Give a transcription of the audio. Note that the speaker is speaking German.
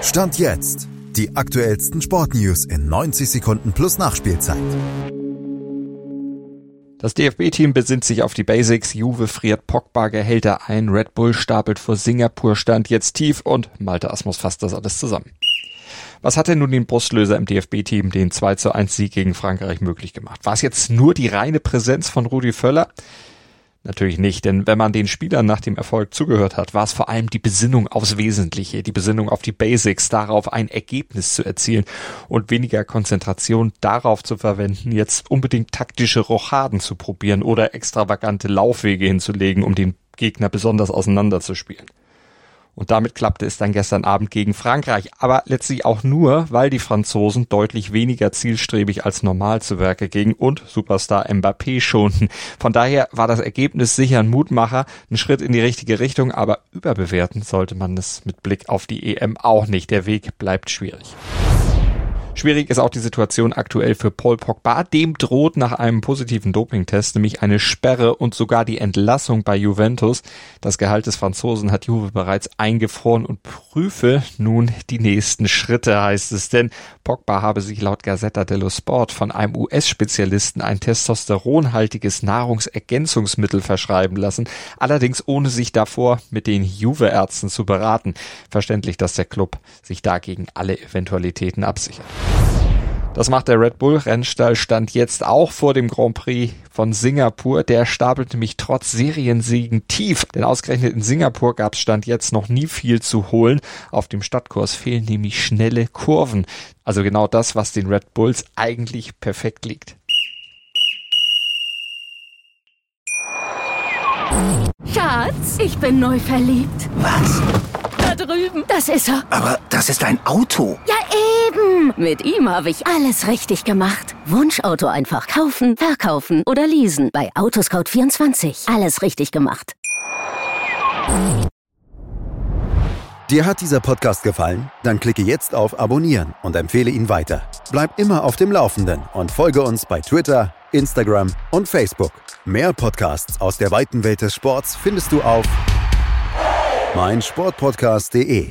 Stand jetzt. Die aktuellsten Sportnews in 90 Sekunden plus Nachspielzeit. Das DFB-Team besinnt sich auf die Basics. Juve friert Pogba-Gehälter ein. Red Bull stapelt vor Singapur Stand jetzt tief und Malte Asmus fasst das alles zusammen. Was hat denn nun den Brustlöser im DFB-Team den 2 zu 1 Sieg gegen Frankreich möglich gemacht? War es jetzt nur die reine Präsenz von Rudi Völler? Natürlich nicht, denn wenn man den Spielern nach dem Erfolg zugehört hat, war es vor allem die Besinnung aufs Wesentliche, die Besinnung auf die Basics, darauf ein Ergebnis zu erzielen und weniger Konzentration darauf zu verwenden, jetzt unbedingt taktische Rochaden zu probieren oder extravagante Laufwege hinzulegen, um den Gegner besonders auseinanderzuspielen. Und damit klappte es dann gestern Abend gegen Frankreich. Aber letztlich auch nur, weil die Franzosen deutlich weniger zielstrebig als normal zu Werke gingen und Superstar Mbappé schonten. Von daher war das Ergebnis sicher ein Mutmacher, ein Schritt in die richtige Richtung, aber überbewerten sollte man es mit Blick auf die EM auch nicht. Der Weg bleibt schwierig. Schwierig ist auch die Situation aktuell für Paul Pogba. Dem droht nach einem positiven Dopingtest nämlich eine Sperre und sogar die Entlassung bei Juventus. Das Gehalt des Franzosen hat Juve bereits eingefroren und prüfe nun die nächsten Schritte, heißt es. Denn Pogba habe sich laut Gazzetta dello Sport von einem US-Spezialisten ein testosteronhaltiges Nahrungsergänzungsmittel verschreiben lassen, allerdings ohne sich davor mit den Juve-Ärzten zu beraten. Verständlich, dass der Club sich dagegen alle Eventualitäten absichert. Das macht der Red Bull Rennstall stand jetzt auch vor dem Grand Prix von Singapur. Der stapelte mich trotz Seriensiegen tief, denn ausgerechnet in Singapur gab es stand jetzt noch nie viel zu holen. Auf dem Stadtkurs fehlen nämlich schnelle Kurven. Also genau das, was den Red Bulls eigentlich perfekt liegt. Schatz, ich bin neu verliebt. Was? Da drüben. Das ist er. Aber das ist ein Auto. Ja, eben. Mit ihm habe ich alles richtig gemacht. Wunschauto einfach kaufen, verkaufen oder leasen. Bei Autoscout24. Alles richtig gemacht. Dir hat dieser Podcast gefallen? Dann klicke jetzt auf Abonnieren und empfehle ihn weiter. Bleib immer auf dem Laufenden und folge uns bei Twitter, Instagram und Facebook. Mehr Podcasts aus der weiten Welt des Sports findest du auf meinsportpodcast.de.